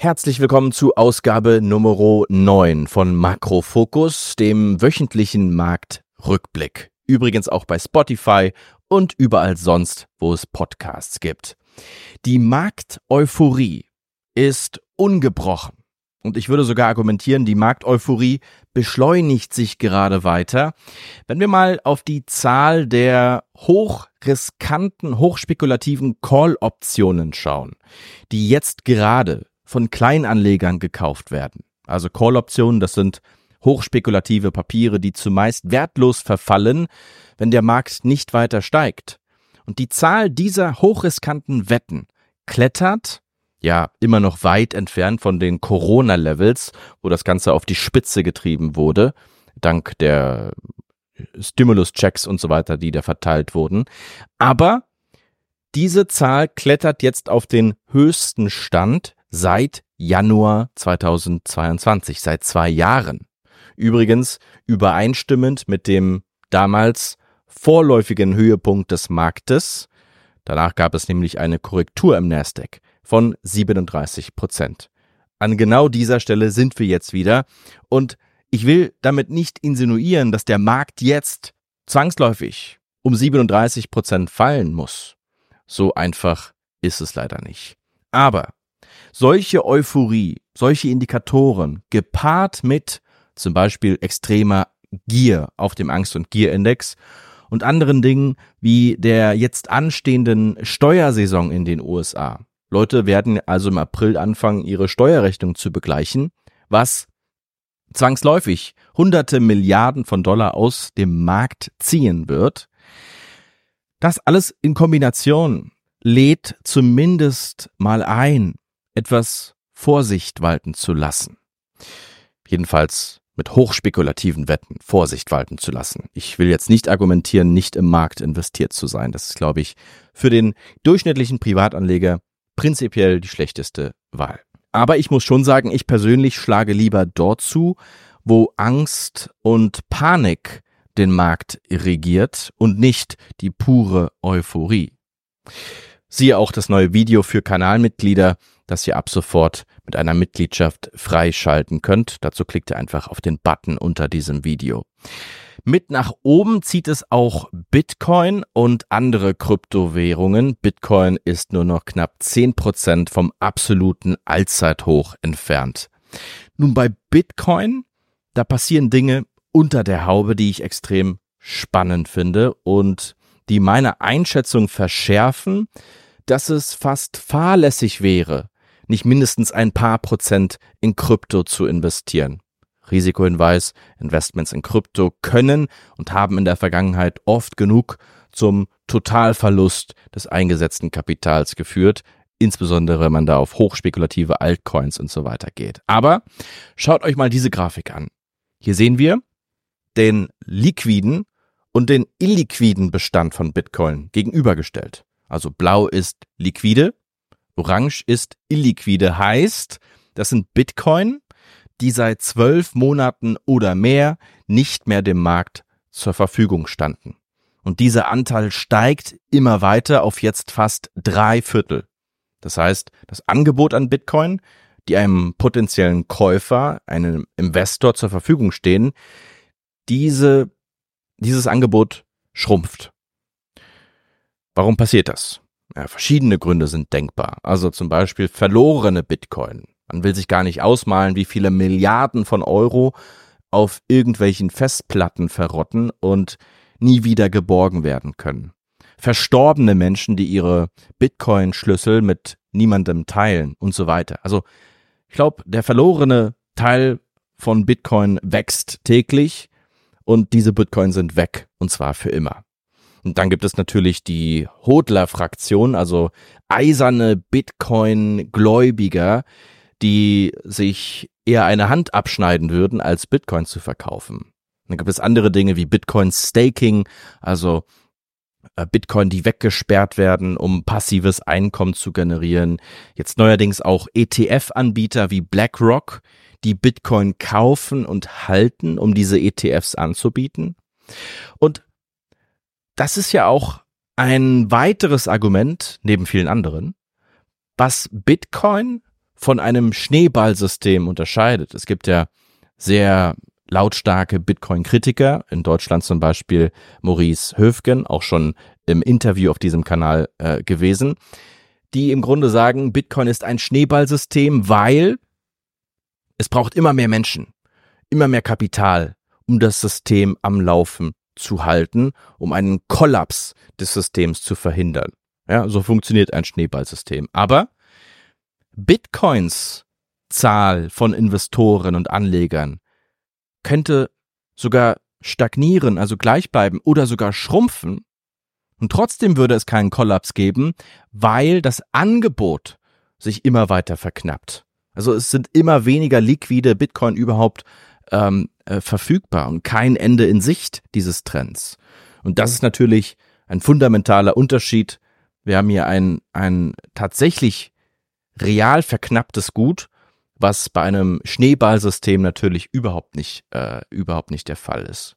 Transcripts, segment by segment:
Herzlich willkommen zu Ausgabe Nummer 9 von Makrofokus, dem wöchentlichen Marktrückblick. Übrigens auch bei Spotify und überall sonst, wo es Podcasts gibt. Die Markteuphorie ist ungebrochen. Und ich würde sogar argumentieren, die Markteuphorie beschleunigt sich gerade weiter. Wenn wir mal auf die Zahl der hochriskanten, hochspekulativen Call-Optionen schauen, die jetzt gerade von Kleinanlegern gekauft werden. Also Call-Optionen, das sind hochspekulative Papiere, die zumeist wertlos verfallen, wenn der Markt nicht weiter steigt. Und die Zahl dieser hochriskanten Wetten klettert, ja, immer noch weit entfernt von den Corona-Levels, wo das Ganze auf die Spitze getrieben wurde, dank der Stimulus-Checks und so weiter, die da verteilt wurden. Aber diese Zahl klettert jetzt auf den höchsten Stand seit Januar 2022, seit zwei Jahren. Übrigens übereinstimmend mit dem damals vorläufigen Höhepunkt des Marktes. Danach gab es nämlich eine Korrektur im Nasdaq von 37 Prozent. An genau dieser Stelle sind wir jetzt wieder und ich will damit nicht insinuieren, dass der Markt jetzt zwangsläufig um 37 Prozent fallen muss. So einfach ist es leider nicht. Aber solche Euphorie, solche Indikatoren gepaart mit zum Beispiel extremer Gier auf dem Angst- und Gierindex und anderen Dingen wie der jetzt anstehenden Steuersaison in den USA. Leute werden also im April anfangen, ihre Steuerrechnung zu begleichen, was zwangsläufig hunderte Milliarden von Dollar aus dem Markt ziehen wird. Das alles in Kombination lädt zumindest mal ein, etwas Vorsicht walten zu lassen. Jedenfalls mit hochspekulativen Wetten Vorsicht walten zu lassen. Ich will jetzt nicht argumentieren, nicht im Markt investiert zu sein. Das ist, glaube ich, für den durchschnittlichen Privatanleger prinzipiell die schlechteste Wahl. Aber ich muss schon sagen, ich persönlich schlage lieber dort zu, wo Angst und Panik den Markt regiert und nicht die pure Euphorie. Siehe auch das neue Video für Kanalmitglieder das ihr ab sofort mit einer Mitgliedschaft freischalten könnt. Dazu klickt ihr einfach auf den Button unter diesem Video. Mit nach oben zieht es auch Bitcoin und andere Kryptowährungen. Bitcoin ist nur noch knapp 10% vom absoluten Allzeithoch entfernt. Nun bei Bitcoin, da passieren Dinge unter der Haube, die ich extrem spannend finde und die meine Einschätzung verschärfen, dass es fast fahrlässig wäre, nicht mindestens ein paar Prozent in Krypto zu investieren. Risikohinweis, Investments in Krypto können und haben in der Vergangenheit oft genug zum Totalverlust des eingesetzten Kapitals geführt, insbesondere wenn man da auf hochspekulative Altcoins und so weiter geht. Aber schaut euch mal diese Grafik an. Hier sehen wir den liquiden und den illiquiden Bestand von Bitcoin gegenübergestellt. Also blau ist liquide, Orange ist illiquide, heißt, das sind Bitcoin, die seit zwölf Monaten oder mehr nicht mehr dem Markt zur Verfügung standen. Und dieser Anteil steigt immer weiter auf jetzt fast drei Viertel. Das heißt, das Angebot an Bitcoin, die einem potenziellen Käufer, einem Investor zur Verfügung stehen, diese, dieses Angebot schrumpft. Warum passiert das? Ja, verschiedene Gründe sind denkbar. Also zum Beispiel verlorene Bitcoin. Man will sich gar nicht ausmalen, wie viele Milliarden von Euro auf irgendwelchen Festplatten verrotten und nie wieder geborgen werden können. Verstorbene Menschen, die ihre Bitcoin-Schlüssel mit niemandem teilen und so weiter. Also ich glaube, der verlorene Teil von Bitcoin wächst täglich und diese Bitcoin sind weg und zwar für immer. Und dann gibt es natürlich die Hodler-Fraktion, also eiserne Bitcoin-Gläubiger, die sich eher eine Hand abschneiden würden, als Bitcoin zu verkaufen. Dann gibt es andere Dinge wie Bitcoin-Staking, also äh, Bitcoin, die weggesperrt werden, um passives Einkommen zu generieren. Jetzt neuerdings auch ETF-Anbieter wie BlackRock, die Bitcoin kaufen und halten, um diese ETFs anzubieten. Und das ist ja auch ein weiteres Argument, neben vielen anderen, was Bitcoin von einem Schneeballsystem unterscheidet. Es gibt ja sehr lautstarke Bitcoin-Kritiker, in Deutschland zum Beispiel Maurice Höfgen, auch schon im Interview auf diesem Kanal äh, gewesen, die im Grunde sagen, Bitcoin ist ein Schneeballsystem, weil es braucht immer mehr Menschen, immer mehr Kapital, um das System am Laufen zu halten, um einen Kollaps des Systems zu verhindern. Ja, so funktioniert ein Schneeballsystem. Aber Bitcoins Zahl von Investoren und Anlegern könnte sogar stagnieren, also gleich bleiben oder sogar schrumpfen. Und trotzdem würde es keinen Kollaps geben, weil das Angebot sich immer weiter verknappt. Also es sind immer weniger liquide Bitcoin überhaupt ähm, äh, verfügbar und kein Ende in Sicht dieses Trends. Und das ist natürlich ein fundamentaler Unterschied. Wir haben hier ein, ein tatsächlich real verknapptes Gut was bei einem Schneeballsystem natürlich überhaupt nicht, äh, überhaupt nicht der Fall ist.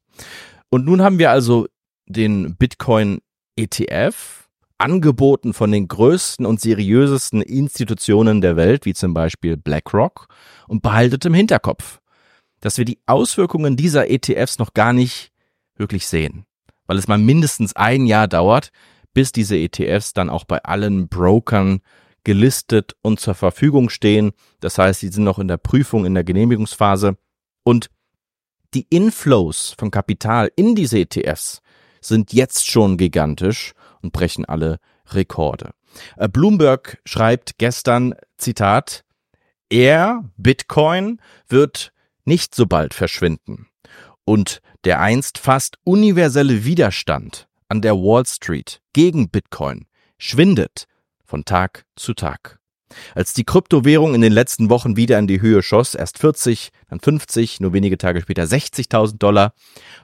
Und nun haben wir also den Bitcoin ETF angeboten von den größten und seriösesten Institutionen der Welt, wie zum Beispiel BlackRock, und behaltet im Hinterkopf, dass wir die Auswirkungen dieser ETFs noch gar nicht wirklich sehen, weil es mal mindestens ein Jahr dauert, bis diese ETFs dann auch bei allen Brokern gelistet und zur Verfügung stehen. Das heißt, sie sind noch in der Prüfung, in der Genehmigungsphase. Und die Inflows von Kapital in diese ETFs sind jetzt schon gigantisch und brechen alle Rekorde. Äh, Bloomberg schreibt gestern, Zitat, er, Bitcoin, wird nicht so bald verschwinden. Und der einst fast universelle Widerstand an der Wall Street gegen Bitcoin schwindet von Tag zu Tag. Als die Kryptowährung in den letzten Wochen wieder in die Höhe schoss, erst 40, dann 50, nur wenige Tage später 60.000 Dollar,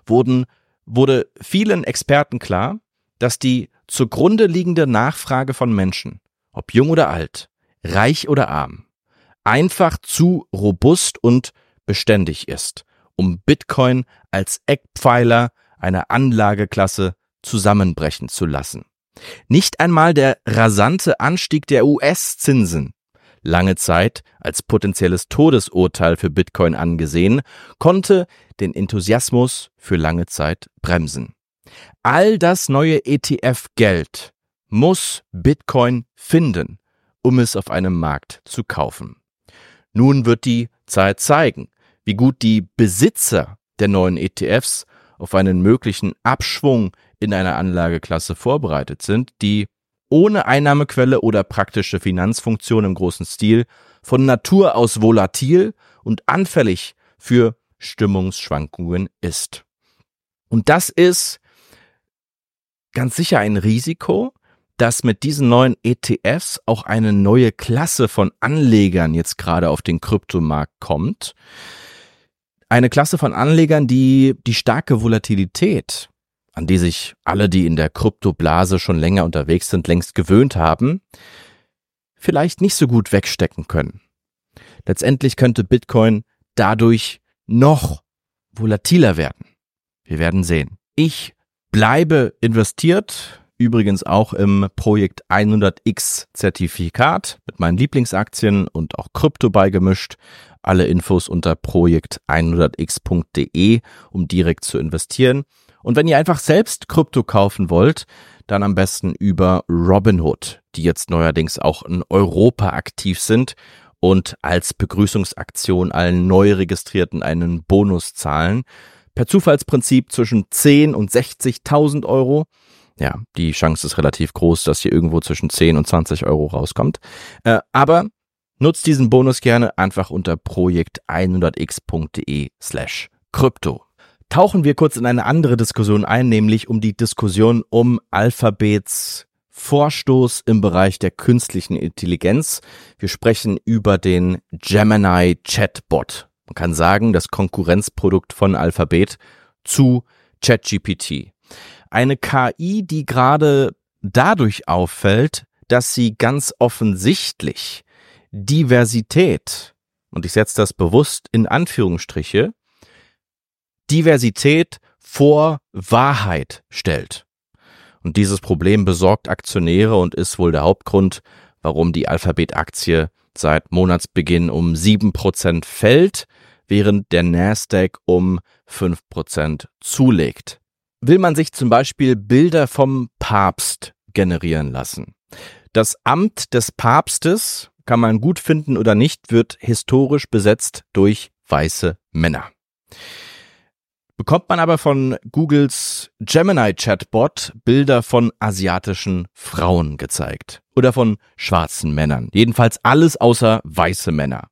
wurden, wurde vielen Experten klar, dass die zugrunde liegende Nachfrage von Menschen, ob jung oder alt, reich oder arm, einfach zu robust und beständig ist, um Bitcoin als Eckpfeiler einer Anlageklasse zusammenbrechen zu lassen. Nicht einmal der rasante Anstieg der US-Zinsen, lange Zeit als potenzielles Todesurteil für Bitcoin angesehen, konnte den Enthusiasmus für lange Zeit bremsen. All das neue ETF-Geld muss Bitcoin finden, um es auf einem Markt zu kaufen. Nun wird die Zeit zeigen, wie gut die Besitzer der neuen ETFs auf einen möglichen Abschwung in einer Anlageklasse vorbereitet sind, die ohne Einnahmequelle oder praktische Finanzfunktion im großen Stil von Natur aus volatil und anfällig für Stimmungsschwankungen ist. Und das ist ganz sicher ein Risiko, dass mit diesen neuen ETFs auch eine neue Klasse von Anlegern jetzt gerade auf den Kryptomarkt kommt. Eine Klasse von Anlegern, die die starke Volatilität an die sich alle, die in der Kryptoblase schon länger unterwegs sind, längst gewöhnt haben, vielleicht nicht so gut wegstecken können. Letztendlich könnte Bitcoin dadurch noch volatiler werden. Wir werden sehen. Ich bleibe investiert, übrigens auch im Projekt 100x Zertifikat mit meinen Lieblingsaktien und auch Krypto beigemischt. Alle Infos unter projekt100x.de, um direkt zu investieren. Und wenn ihr einfach selbst Krypto kaufen wollt, dann am besten über Robinhood, die jetzt neuerdings auch in Europa aktiv sind und als Begrüßungsaktion allen Neuregistrierten einen Bonus zahlen. Per Zufallsprinzip zwischen 10 und 60.000 Euro. Ja, die Chance ist relativ groß, dass hier irgendwo zwischen 10 und 20 Euro rauskommt. Äh, aber nutzt diesen Bonus gerne einfach unter projekt100x.de slash Krypto tauchen wir kurz in eine andere Diskussion ein, nämlich um die Diskussion um Alphabets Vorstoß im Bereich der künstlichen Intelligenz. Wir sprechen über den Gemini Chatbot. Man kann sagen, das Konkurrenzprodukt von Alphabet zu ChatGPT. Eine KI, die gerade dadurch auffällt, dass sie ganz offensichtlich Diversität, und ich setze das bewusst in Anführungsstriche, Diversität vor Wahrheit stellt. Und dieses Problem besorgt Aktionäre und ist wohl der Hauptgrund, warum die Alphabet-Aktie seit Monatsbeginn um 7% fällt, während der Nasdaq um 5% zulegt. Will man sich zum Beispiel Bilder vom Papst generieren lassen? Das Amt des Papstes, kann man gut finden oder nicht, wird historisch besetzt durch weiße Männer. Bekommt man aber von Googles Gemini Chatbot Bilder von asiatischen Frauen gezeigt oder von schwarzen Männern. Jedenfalls alles außer weiße Männer.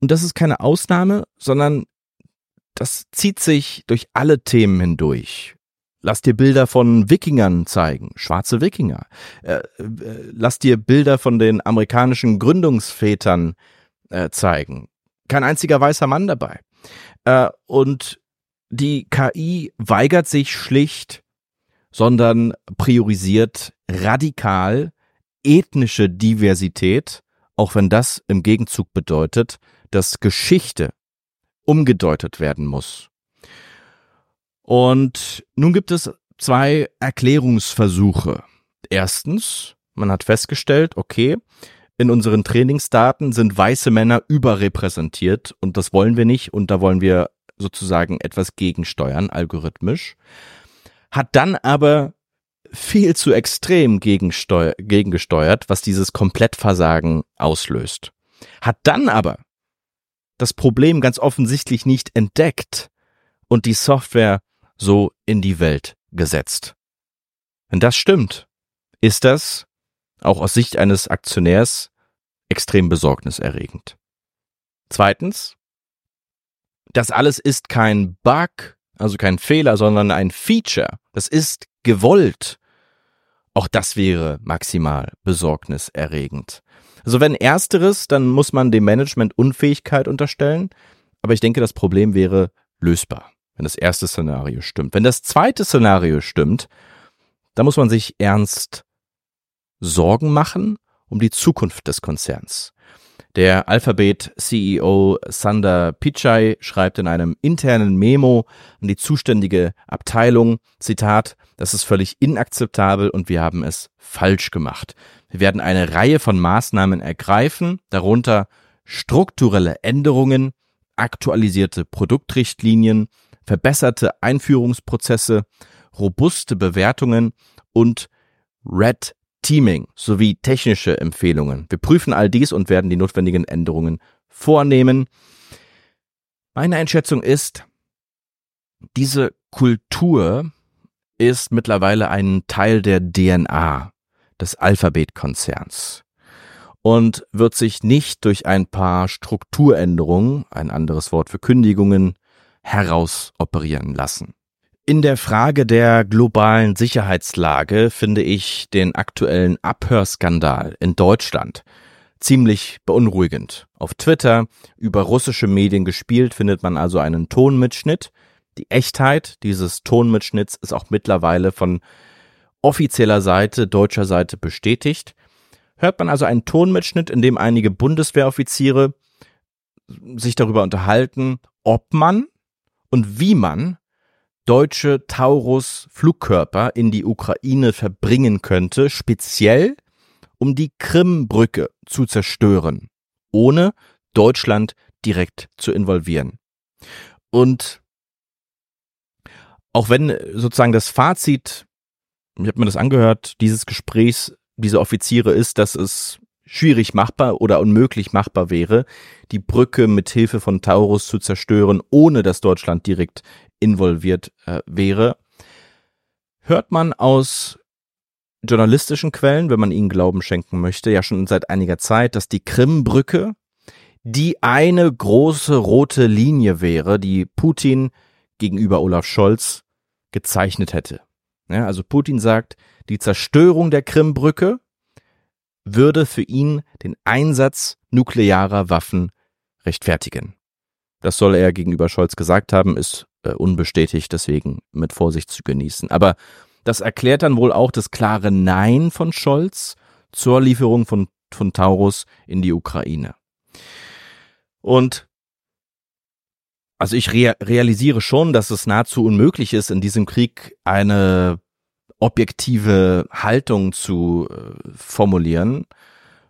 Und das ist keine Ausnahme, sondern das zieht sich durch alle Themen hindurch. Lass dir Bilder von Wikingern zeigen, schwarze Wikinger. Äh, äh, lass dir Bilder von den amerikanischen Gründungsvätern äh, zeigen. Kein einziger weißer Mann dabei. Äh, und die KI weigert sich schlicht, sondern priorisiert radikal ethnische Diversität, auch wenn das im Gegenzug bedeutet, dass Geschichte umgedeutet werden muss. Und nun gibt es zwei Erklärungsversuche. Erstens, man hat festgestellt, okay, in unseren Trainingsdaten sind weiße Männer überrepräsentiert und das wollen wir nicht und da wollen wir sozusagen etwas gegensteuern, algorithmisch. Hat dann aber viel zu extrem gegengesteuert, was dieses Komplettversagen auslöst. Hat dann aber das Problem ganz offensichtlich nicht entdeckt und die Software so in die Welt gesetzt. Wenn das stimmt, ist das, auch aus Sicht eines Aktionärs, extrem besorgniserregend. Zweitens, das alles ist kein Bug, also kein Fehler, sondern ein Feature. Das ist gewollt. Auch das wäre maximal besorgniserregend. Also wenn ersteres, dann muss man dem Management Unfähigkeit unterstellen, aber ich denke, das Problem wäre lösbar, wenn das erste Szenario stimmt. Wenn das zweite Szenario stimmt, dann muss man sich ernst Sorgen machen um die Zukunft des Konzerns. Der Alphabet-CEO Sander Pichai schreibt in einem internen Memo an die zuständige Abteilung, Zitat, das ist völlig inakzeptabel und wir haben es falsch gemacht. Wir werden eine Reihe von Maßnahmen ergreifen, darunter strukturelle Änderungen, aktualisierte Produktrichtlinien, verbesserte Einführungsprozesse, robuste Bewertungen und Red Teaming sowie technische Empfehlungen. Wir prüfen all dies und werden die notwendigen Änderungen vornehmen. Meine Einschätzung ist, diese Kultur ist mittlerweile ein Teil der DNA des Alphabet-Konzerns und wird sich nicht durch ein paar Strukturänderungen, ein anderes Wort für Kündigungen, herausoperieren lassen. In der Frage der globalen Sicherheitslage finde ich den aktuellen Abhörskandal in Deutschland ziemlich beunruhigend. Auf Twitter über russische Medien gespielt findet man also einen Tonmitschnitt. Die Echtheit dieses Tonmitschnitts ist auch mittlerweile von offizieller Seite, deutscher Seite bestätigt. Hört man also einen Tonmitschnitt, in dem einige Bundeswehroffiziere sich darüber unterhalten, ob man und wie man deutsche Taurus-Flugkörper in die Ukraine verbringen könnte, speziell um die Krimbrücke zu zerstören, ohne Deutschland direkt zu involvieren. Und auch wenn sozusagen das Fazit, ich habe mir das angehört, dieses Gesprächs dieser Offiziere ist, dass es schwierig machbar oder unmöglich machbar wäre, die Brücke mit Hilfe von Taurus zu zerstören, ohne dass Deutschland direkt involviert äh, wäre, hört man aus journalistischen Quellen, wenn man ihnen Glauben schenken möchte, ja schon seit einiger Zeit, dass die Krimbrücke die eine große rote Linie wäre, die Putin gegenüber Olaf Scholz gezeichnet hätte. Ja, also Putin sagt, die Zerstörung der Krimbrücke würde für ihn den Einsatz nuklearer Waffen rechtfertigen. Das soll er gegenüber Scholz gesagt haben, ist äh, unbestätigt, deswegen mit Vorsicht zu genießen. Aber das erklärt dann wohl auch das klare Nein von Scholz zur Lieferung von, von Taurus in die Ukraine. Und also ich rea realisiere schon, dass es nahezu unmöglich ist, in diesem Krieg eine objektive Haltung zu äh, formulieren,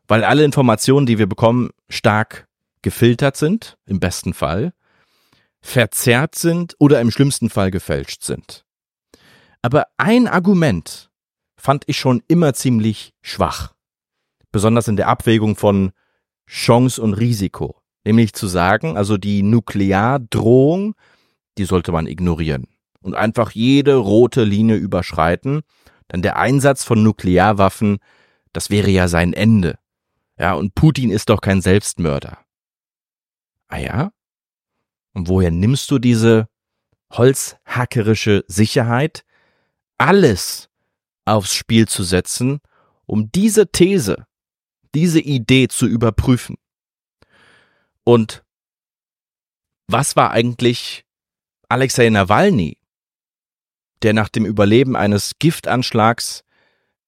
weil alle Informationen, die wir bekommen, stark gefiltert sind, im besten Fall, verzerrt sind oder im schlimmsten Fall gefälscht sind. Aber ein Argument fand ich schon immer ziemlich schwach, besonders in der Abwägung von Chance und Risiko, nämlich zu sagen, also die Nukleardrohung, die sollte man ignorieren und einfach jede rote Linie überschreiten, denn der Einsatz von Nuklearwaffen, das wäre ja sein Ende. Ja, und Putin ist doch kein Selbstmörder. Ah ja? Und woher nimmst du diese holzhackerische Sicherheit, alles aufs Spiel zu setzen, um diese These, diese Idee zu überprüfen? Und was war eigentlich Alexei Nawalny, der nach dem Überleben eines Giftanschlags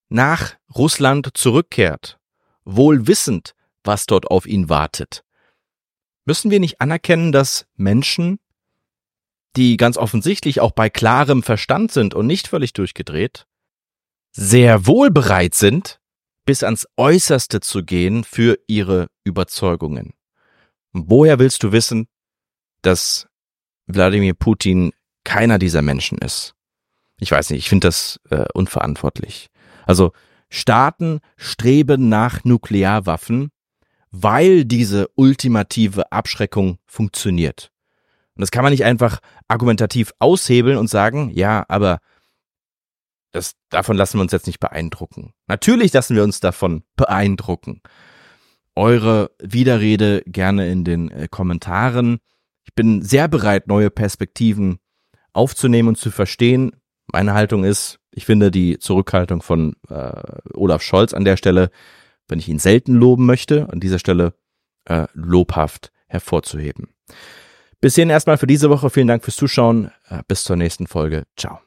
nach Russland zurückkehrt, wohl wissend, was dort auf ihn wartet. Müssen wir nicht anerkennen, dass Menschen, die ganz offensichtlich auch bei klarem Verstand sind und nicht völlig durchgedreht, sehr wohl bereit sind, bis ans Äußerste zu gehen für ihre Überzeugungen. Und woher willst du wissen, dass Wladimir Putin keiner dieser Menschen ist? Ich weiß nicht, ich finde das äh, unverantwortlich. Also Staaten streben nach Nuklearwaffen, weil diese ultimative Abschreckung funktioniert. Und das kann man nicht einfach argumentativ aushebeln und sagen, ja, aber das, davon lassen wir uns jetzt nicht beeindrucken. Natürlich lassen wir uns davon beeindrucken. Eure Widerrede gerne in den äh, Kommentaren. Ich bin sehr bereit, neue Perspektiven aufzunehmen und zu verstehen. Meine Haltung ist, ich finde die Zurückhaltung von äh, Olaf Scholz an der Stelle, wenn ich ihn selten loben möchte, an dieser Stelle äh, lobhaft hervorzuheben. Bis hierhin erstmal für diese Woche. Vielen Dank fürs Zuschauen. Äh, bis zur nächsten Folge. Ciao.